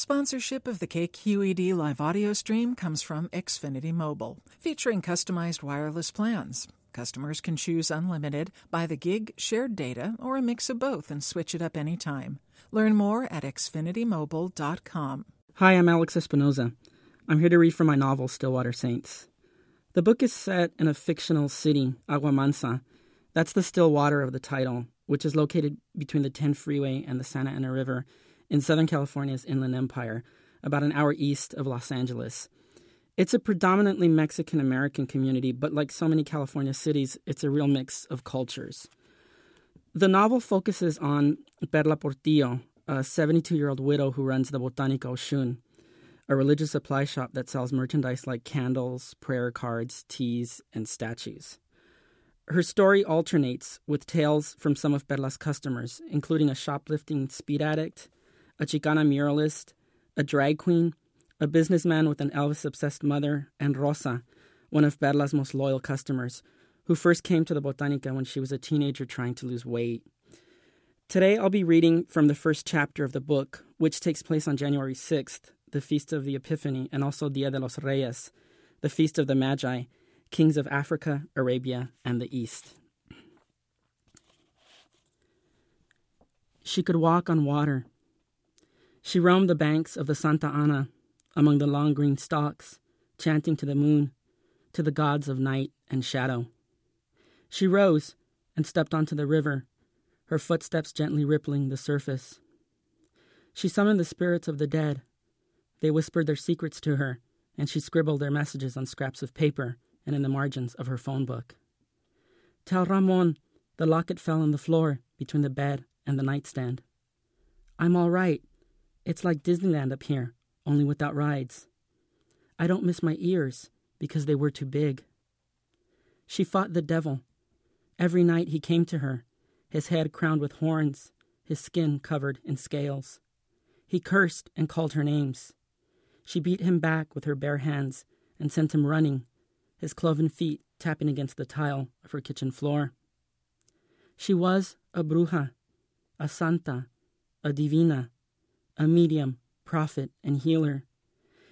Sponsorship of the KQED live audio stream comes from Xfinity Mobile, featuring customized wireless plans. Customers can choose unlimited, by the gig, shared data, or a mix of both and switch it up anytime. Learn more at xfinitymobile.com. Hi, I'm Alex Espinoza. I'm here to read from my novel, Still Water Saints. The book is set in a fictional city, Aguamansa. That's the still water of the title, which is located between the 10 freeway and the Santa Ana River in Southern California's Inland Empire, about an hour east of Los Angeles. It's a predominantly Mexican American community, but like so many California cities, it's a real mix of cultures. The novel focuses on Perla Portillo, a 72 year old widow who runs the Botanica Oshun, a religious supply shop that sells merchandise like candles, prayer cards, teas, and statues. Her story alternates with tales from some of Perla's customers, including a shoplifting speed addict, a Chicana muralist, a drag queen, a businessman with an Elvis obsessed mother, and Rosa, one of Perla's most loyal customers, who first came to the Botanica when she was a teenager trying to lose weight. Today I'll be reading from the first chapter of the book, which takes place on January 6th, the Feast of the Epiphany, and also Dia de los Reyes, the Feast of the Magi, kings of Africa, Arabia, and the East. She could walk on water she roamed the banks of the Santa Ana among the long green stalks, chanting to the moon, to the gods of night and shadow. She rose and stepped onto the river, her footsteps gently rippling the surface. She summoned the spirits of the dead. They whispered their secrets to her, and she scribbled their messages on scraps of paper and in the margins of her phone book. Tell Ramon the locket fell on the floor between the bed and the nightstand. I'm all right, it's like Disneyland up here, only without rides. I don't miss my ears because they were too big. She fought the devil. Every night he came to her, his head crowned with horns, his skin covered in scales. He cursed and called her names. She beat him back with her bare hands and sent him running, his cloven feet tapping against the tile of her kitchen floor. She was a bruja, a santa, a divina, a medium, prophet, and healer,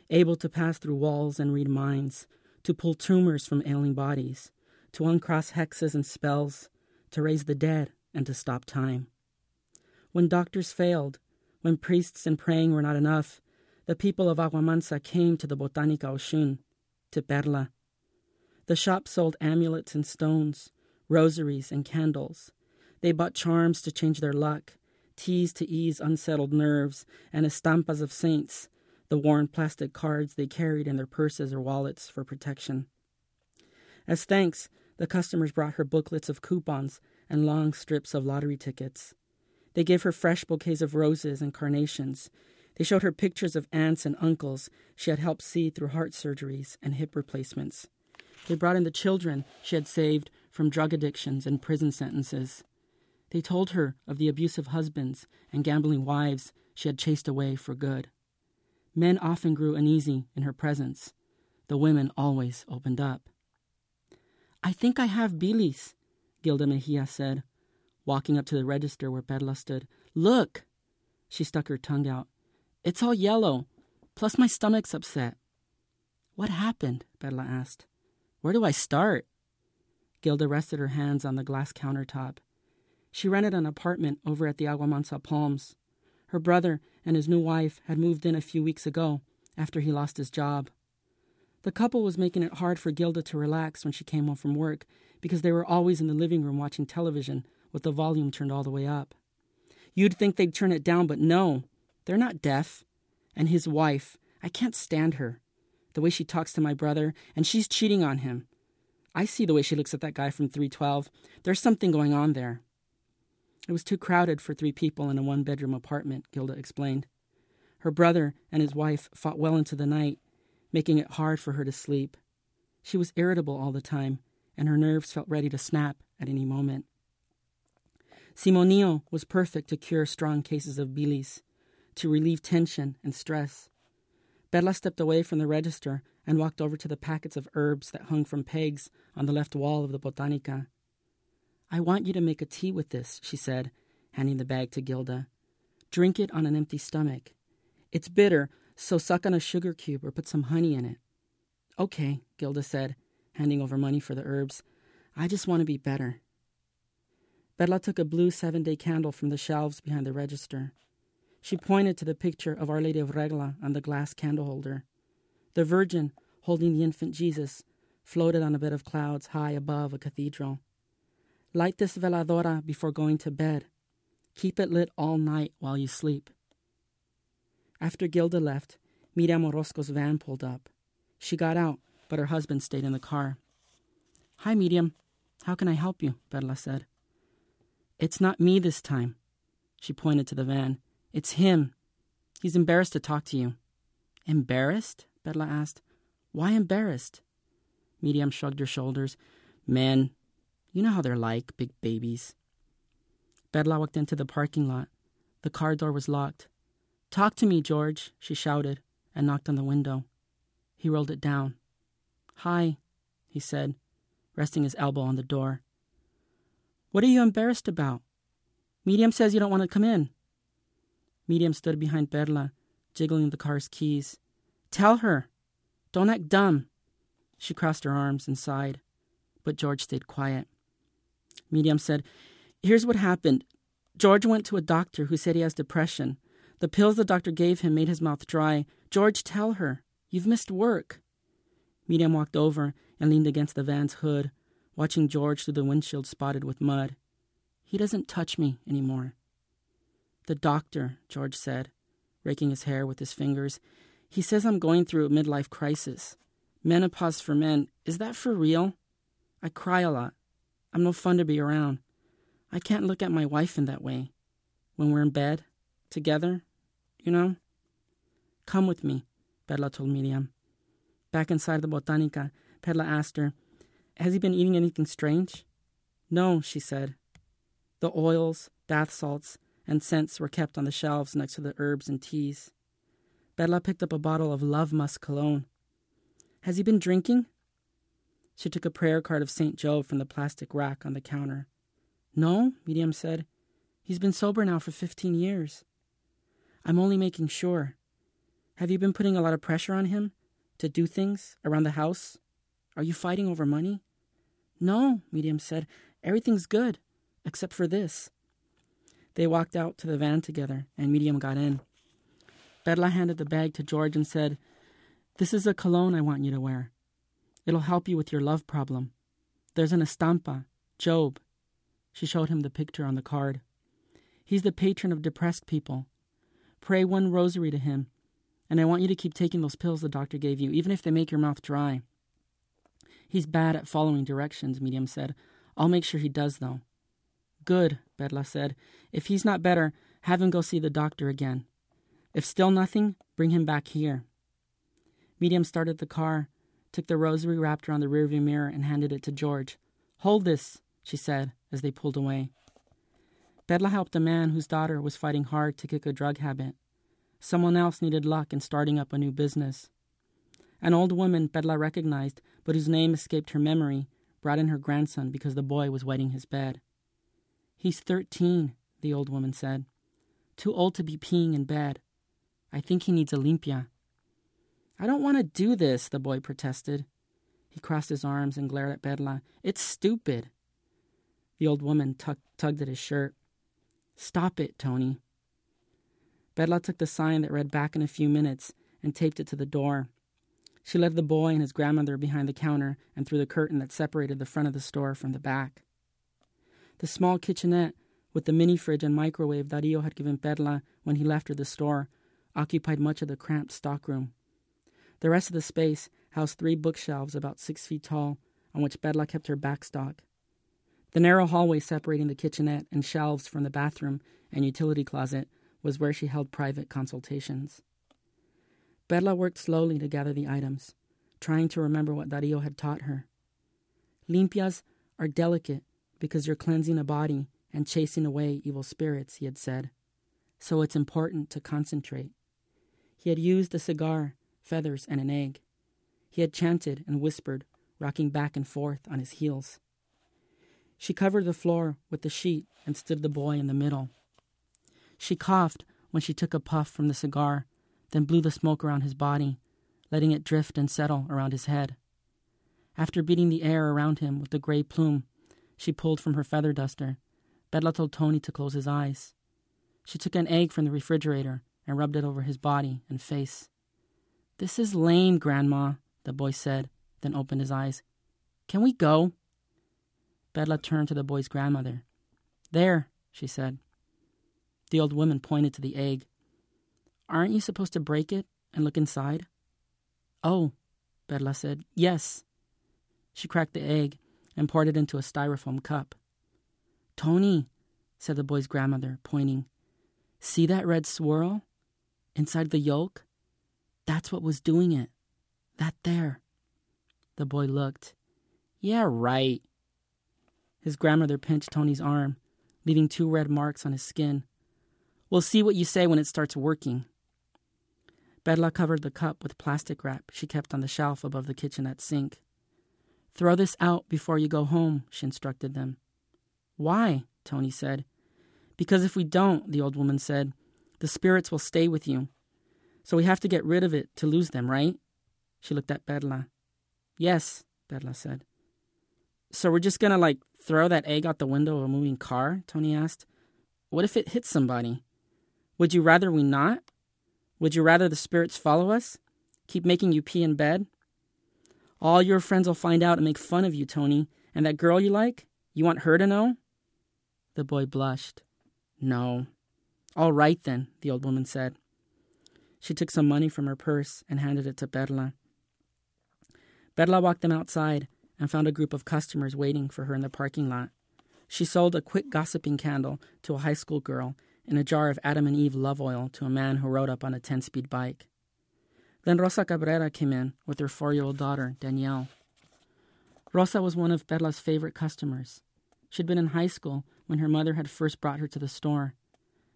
able to pass through walls and read minds, to pull tumors from ailing bodies, to uncross hexes and spells, to raise the dead, and to stop time. When doctors failed, when priests and praying were not enough, the people of Aguamansa came to the Botanica Oshun, to Perla. The shop sold amulets and stones, rosaries and candles. They bought charms to change their luck, teas to ease unsettled nerves, and estampas of saints, the worn plastic cards they carried in their purses or wallets for protection. As thanks, the customers brought her booklets of coupons and long strips of lottery tickets. They gave her fresh bouquets of roses and carnations. They showed her pictures of aunts and uncles she had helped see through heart surgeries and hip replacements. They brought in the children she had saved from drug addictions and prison sentences. They told her of the abusive husbands and gambling wives she had chased away for good. Men often grew uneasy in her presence. The women always opened up. I think I have bilis, Gilda Mejia said, walking up to the register where Perla stood. Look! She stuck her tongue out. It's all yellow, plus my stomach's upset. What happened? Perla asked. Where do I start? Gilda rested her hands on the glass countertop. She rented an apartment over at the Aguamansa Palms. Her brother and his new wife had moved in a few weeks ago after he lost his job. The couple was making it hard for Gilda to relax when she came home from work because they were always in the living room watching television with the volume turned all the way up. You'd think they'd turn it down, but no, they're not deaf. And his wife, I can't stand her. The way she talks to my brother, and she's cheating on him. I see the way she looks at that guy from 312. There's something going on there. It was too crowded for three people in a one bedroom apartment, Gilda explained. Her brother and his wife fought well into the night, making it hard for her to sleep. She was irritable all the time, and her nerves felt ready to snap at any moment. Simonillo was perfect to cure strong cases of bilis, to relieve tension and stress. Perla stepped away from the register and walked over to the packets of herbs that hung from pegs on the left wall of the botanica. I want you to make a tea with this, she said, handing the bag to Gilda. Drink it on an empty stomach. It's bitter, so suck on a sugar cube or put some honey in it. Okay, Gilda said, handing over money for the herbs. I just want to be better. Perla took a blue seven day candle from the shelves behind the register. She pointed to the picture of Our Lady of Regla on the glass candle holder. The Virgin, holding the infant Jesus, floated on a bed of clouds high above a cathedral. Light this veladora before going to bed. Keep it lit all night while you sleep. After Gilda left, Miriam Orozco's van pulled up. She got out, but her husband stayed in the car. Hi, Miriam. How can I help you? Perla said. It's not me this time. She pointed to the van. It's him. He's embarrassed to talk to you. Embarrassed? Perla asked. Why embarrassed? Miriam shrugged her shoulders. Men. You know how they're like, big babies. Perla walked into the parking lot. The car door was locked. Talk to me, George, she shouted, and knocked on the window. He rolled it down. Hi, he said, resting his elbow on the door. What are you embarrassed about? Miriam says you don't want to come in. Miriam stood behind Perla, jiggling the car's keys. Tell her. Don't act dumb. She crossed her arms and sighed, but George stayed quiet. Miriam said, Here's what happened. George went to a doctor who said he has depression. The pills the doctor gave him made his mouth dry. George, tell her. You've missed work. Miriam walked over and leaned against the van's hood, watching George through the windshield spotted with mud. He doesn't touch me anymore. The doctor, George said, raking his hair with his fingers. He says I'm going through a midlife crisis. Menopause for men. Is that for real? I cry a lot. I'm no fun to be around. I can't look at my wife in that way. When we're in bed, together, you know? Come with me, Perla told Miriam. Back inside the botanica, Perla asked her, has he been eating anything strange? No, she said. The oils, bath salts, and scents were kept on the shelves next to the herbs and teas. Perla picked up a bottle of love musk cologne. Has he been drinking? She took a prayer card of St. Job from the plastic rack on the counter. No, Miriam said. He's been sober now for fifteen years. I'm only making sure. Have you been putting a lot of pressure on him to do things around the house? Are you fighting over money? No, Miriam said. Everything's good, except for this. They walked out to the van together, and Miriam got in. Perla handed the bag to George and said, This is a cologne I want you to wear. It'll help you with your love problem. There's an estampa, Job. She showed him the picture on the card. He's the patron of depressed people. Pray one rosary to him, and I want you to keep taking those pills the doctor gave you, even if they make your mouth dry. He's bad at following directions, Miriam said. I'll make sure he does, though. Good, Perla said. If he's not better, have him go see the doctor again. If still nothing, bring him back here. Miriam started the car, took the rosary wrapped around the rearview mirror, and handed it to George. Hold this, she said as they pulled away. Perla helped a man whose daughter was fighting hard to kick a drug habit. Someone else needed luck in starting up a new business. An old woman Perla recognized, but whose name escaped her memory, brought in her grandson because the boy was wetting his bed. He's thirteen, the old woman said. Too old to be peeing in bed. I think he needs a limpia. I don't want to do this, the boy protested. He crossed his arms and glared at Perla. It's stupid. The old woman tug- tugged at his shirt. Stop it, Tony. Perla took the sign that read back in a few minutes and taped it to the door. She led the boy and his grandmother behind the counter and through the curtain that separated the front of the store from the back. The small kitchenette with the mini fridge and microwave Dario had given Perla when he left her the store occupied much of the cramped stockroom. The rest of the space housed three bookshelves about six feet tall on which Perla kept her backstock. The narrow hallway separating the kitchenette and shelves from the bathroom and utility closet was where she held private consultations. Perla worked slowly to gather the items, trying to remember what Dario had taught her. Limpias are delicate because you're cleansing a body and chasing away evil spirits, he had said. So it's important to concentrate. He had used a cigar, feathers, and an egg. He had chanted and whispered, rocking back and forth on his heels. She covered the floor with the sheet and stood the boy in the middle. She coughed when she took a puff from the cigar then blew the smoke around his body, letting it drift and settle around his head. After beating the air around him with the gray plume she pulled from her feather duster, Perla told Tony to close his eyes. She took an egg from the refrigerator and rubbed it over his body and face. This is lame, Grandma, the boy said, then opened his eyes. Can we go? Perla turned to the boy's grandmother. There, she said. The old woman pointed to the egg. Aren't you supposed to break it and look inside? Oh, Perla said. Yes. She cracked the egg and poured it into a styrofoam cup. Tony, said the boy's grandmother, pointing. See that red swirl? Inside the yolk? That's what was doing it. That there. The boy looked. Yeah, right. His grandmother pinched Tony's arm, leaving two red marks on his skin. We'll see what you say when it starts working. Perla covered the cup with plastic wrap she kept on the shelf above the kitchenette sink. Throw this out before you go home, she instructed them. Why? Tony said. Because if we don't, the old woman said, the spirits will stay with you. So we have to get rid of it to lose them, right? She looked at Perla. Yes, Perla said. So we're just gonna, like, throw that egg out the window of a moving car? Tony asked. What if it hits somebody? Would you rather we not? Would you rather the spirits follow us? Keep making you pee in bed? All your friends will find out and make fun of you, Tony. And that girl you like? You want her to know? The boy blushed. No. All right, then, the old woman said. She took some money from her purse and handed it to Perla. Perla walked them outside and found a group of customers waiting for her in the parking lot. She sold a quick gossiping candle to a high school girl and a jar of Adam and Eve love oil to a man who rode up on a 10 speed bike. Then Rosa Cabrera came in with her four year old daughter, Danielle. Rosa was one of Perla's favorite customers. She'd been in high school when her mother had first brought her to the store.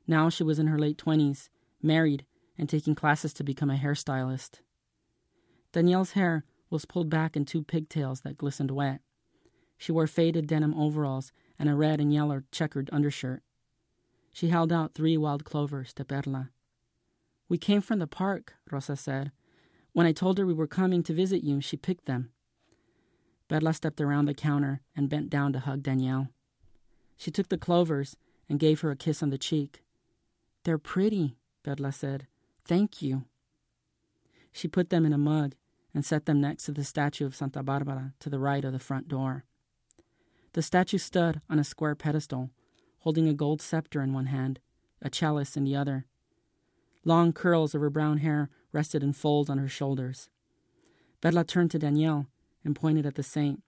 Now she was in her late 20s, married, and taking classes to become a hairstylist. Danielle's hair was pulled back in two pigtails that glistened wet. She wore faded denim overalls and a red and yellow checkered undershirt. She held out three wild clovers to Perla. We came from the park, Rosa said. When I told her we were coming to visit you, she picked them. Perla stepped around the counter and bent down to hug Danielle. She took the clovers and gave her a kiss on the cheek. They're pretty, Perla said. Thank you. She put them in a mug and set them next to the statue of Santa Barbara to the right of the front door. The statue stood on a square pedestal holding a gold scepter in one hand, a chalice in the other. Long curls of her brown hair rested in folds on her shoulders. Perla turned to Danielle and pointed at the saint.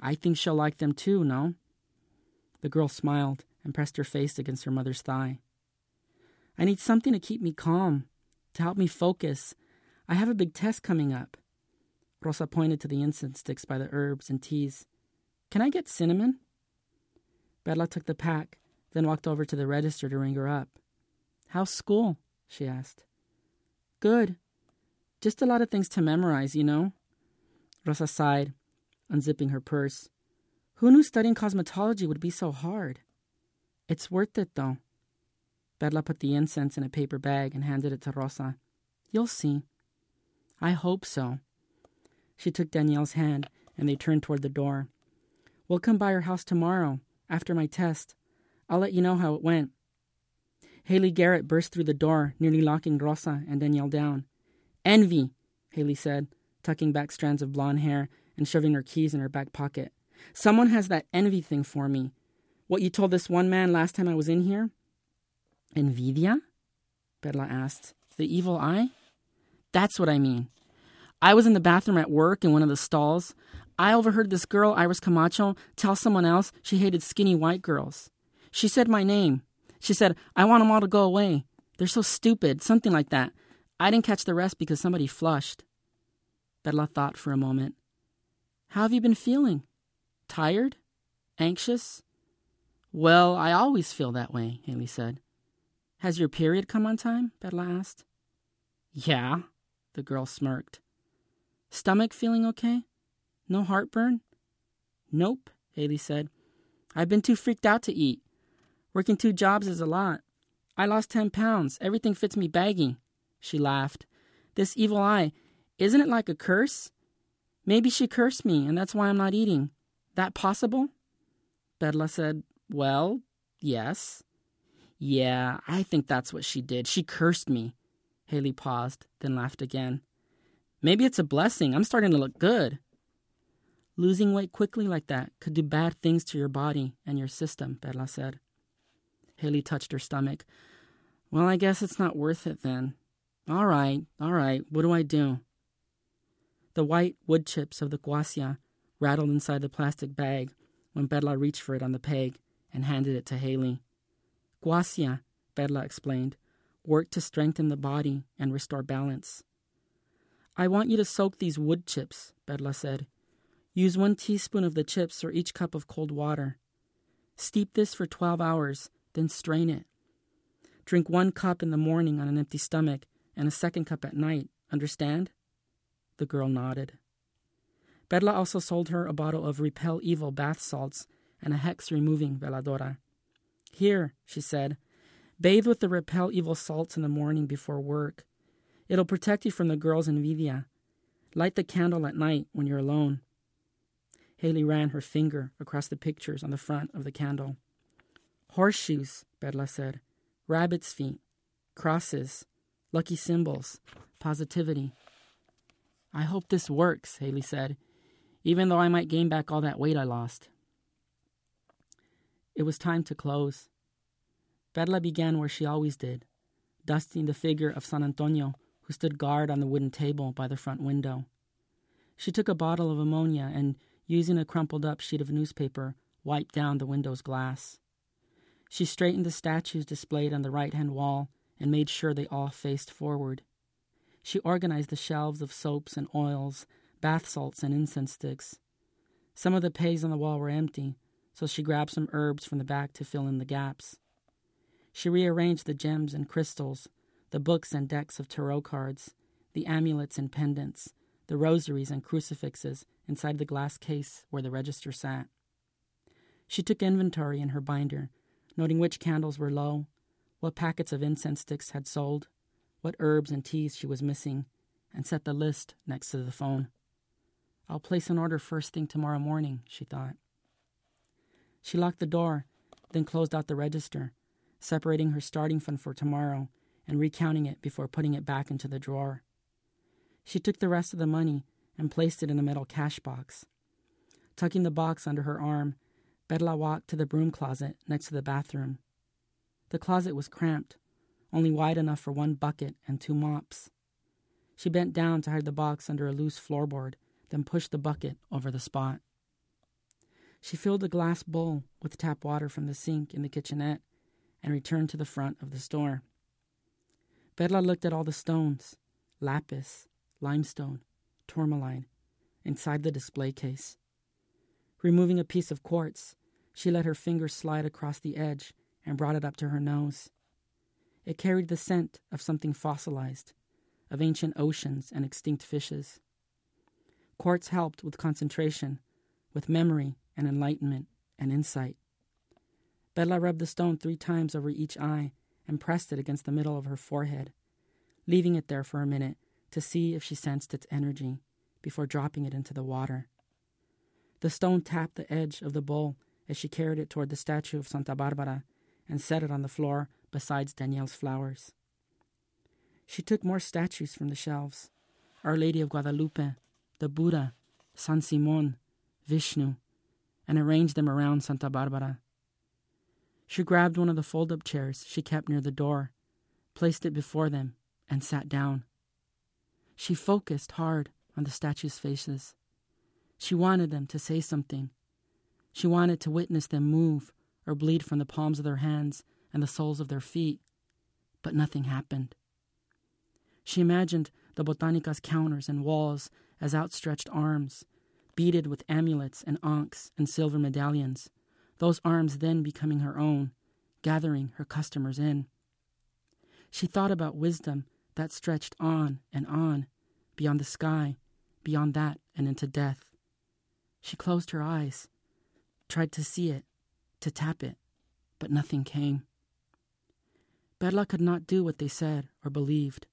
I think she'll like them too, no? The girl smiled and pressed her face against her mother's thigh. I need something to keep me calm, to help me focus. I have a big test coming up. Rosa pointed to the incense sticks by the herbs and teas. Can I get cinnamon? Perla took the pack, then walked over to the register to ring her up. How's school? she asked. Good. Just a lot of things to memorize, you know? Rosa sighed, unzipping her purse. Who knew studying cosmetology would be so hard? It's worth it, though. Perla put the incense in a paper bag and handed it to Rosa. You'll see. I hope so. She took Danielle's hand and they turned toward the door. We'll come by your house tomorrow after my test. I'll let you know how it went. Haley Garrett burst through the door, nearly locking Rosa and Danielle down. Envy, Haley said, tucking back strands of blonde hair and shoving her keys in her back pocket. Someone has that envy thing for me. What you told this one man last time I was in here? Envidia? Perla asked. The evil eye? That's what I mean. I was in the bathroom at work in one of the stalls. I overheard this girl, Iris Camacho, tell someone else she hated skinny white girls. She said my name. She said, I want them all to go away. They're so stupid, something like that. I didn't catch the rest because somebody flushed. Perla thought for a moment. How have you been feeling? Tired? Anxious? Well, I always feel that way, Haley said. Has your period come on time? Perla asked. Yeah, the girl smirked. Stomach feeling okay? No heartburn? Nope, Haley said. I've been too freaked out to eat. Working two jobs is a lot. I lost 10 pounds. Everything fits me baggy. She laughed. This evil eye, isn't it like a curse? Maybe she cursed me, and that's why I'm not eating. That possible? Perla said, Well, yes. Yeah, I think that's what she did. She cursed me. Haley paused, then laughed again. Maybe it's a blessing. I'm starting to look good. Losing weight quickly like that could do bad things to your body and your system, Perla said. Haley touched her stomach. Well, I guess it's not worth it then. All right, all right, what do I do? The white wood chips of the guasia rattled inside the plastic bag when Perla reached for it on the peg and handed it to Haley. Guasia, Perla explained, work to strengthen the body and restore balance. I want you to soak these wood chips, Perla said. Use one teaspoon of the chips for each cup of cold water. Steep this for 12 hours, then strain it. Drink one cup in the morning on an empty stomach and a second cup at night. Understand? The girl nodded. Perla also sold her a bottle of Repel Evil bath salts and a hex removing veladora. Here, she said, bathe with the Repel Evil salts in the morning before work. It'll protect you from the girl's envidia. Light the candle at night when you're alone. Haley ran her finger across the pictures on the front of the candle. Horseshoes, Perla said. Rabbit's feet. Crosses. Lucky symbols. Positivity. I hope this works, Haley said, even though I might gain back all that weight I lost. It was time to close. Perla began where she always did, dusting the figure of San Antonio, who stood guard on the wooden table by the front window. She took a bottle of ammonia and, using a crumpled up sheet of newspaper, wiped down the window's glass. She straightened the statues displayed on the right hand wall and made sure they all faced forward. She organized the shelves of soaps and oils, bath salts and incense sticks. Some of the pegs on the wall were empty, so she grabbed some herbs from the back to fill in the gaps. She rearranged the gems and crystals, the books and decks of tarot cards, the amulets and pendants, the rosaries and crucifixes inside the glass case where the register sat. She took inventory in her binder, noting which candles were low, what packets of incense sticks had sold, what herbs and teas she was missing, and set the list next to the phone. I'll place an order first thing tomorrow morning, she thought. She locked the door, then closed out the register, separating her starting fund for tomorrow and recounting it before putting it back into the drawer. She took the rest of the money and placed it in a metal cash box. Tucking the box under her arm, Perla walked to the broom closet next to the bathroom. The closet was cramped, only wide enough for one bucket and two mops. She bent down to hide the box under a loose floorboard, then pushed the bucket over the spot. She filled a glass bowl with tap water from the sink in the kitchenette and returned to the front of the store. Perla looked at all the stones lapis, limestone, tourmaline inside the display case. Removing a piece of quartz, she let her finger slide across the edge and brought it up to her nose. It carried the scent of something fossilized, of ancient oceans and extinct fishes. Quartz helped with concentration, with memory and enlightenment and insight. Perla rubbed the stone three times over each eye and pressed it against the middle of her forehead, leaving it there for a minute to see if she sensed its energy before dropping it into the water. The stone tapped the edge of the bowl as she carried it toward the statue of Santa Barbara and set it on the floor besides Danielle's flowers. She took more statues from the shelves Our Lady of Guadalupe, the Buddha, San Simon, Vishnu, and arranged them around Santa Barbara. She grabbed one of the fold up chairs she kept near the door, placed it before them, and sat down. She focused hard on the statues' faces. She wanted them to say something. She wanted to witness them move or bleed from the palms of their hands and the soles of their feet, but nothing happened. She imagined the Botanica's counters and walls as outstretched arms, beaded with amulets and ankhs and silver medallions, those arms then becoming her own, gathering her customers in. She thought about wisdom that stretched on and on, beyond the sky, beyond that and into death. She closed her eyes, tried to see it, to tap it, but nothing came. Perla could not do what they said or believed.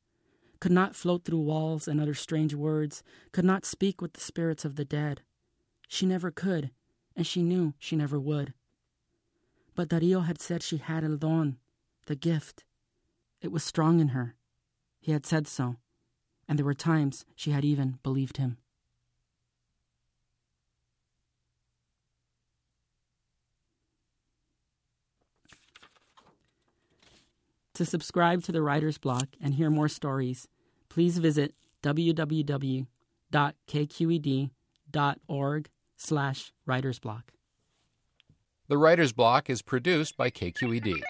Could not float through walls and utter strange words, could not speak with the spirits of the dead. She never could, and she knew she never would. But Dario had said she had el don, the gift. It was strong in her. He had said so, and there were times she had even believed him. To subscribe to the Writer's Block and hear more stories, please visit www.kqed.org slash writersblock. The Writer's Block is produced by KQED.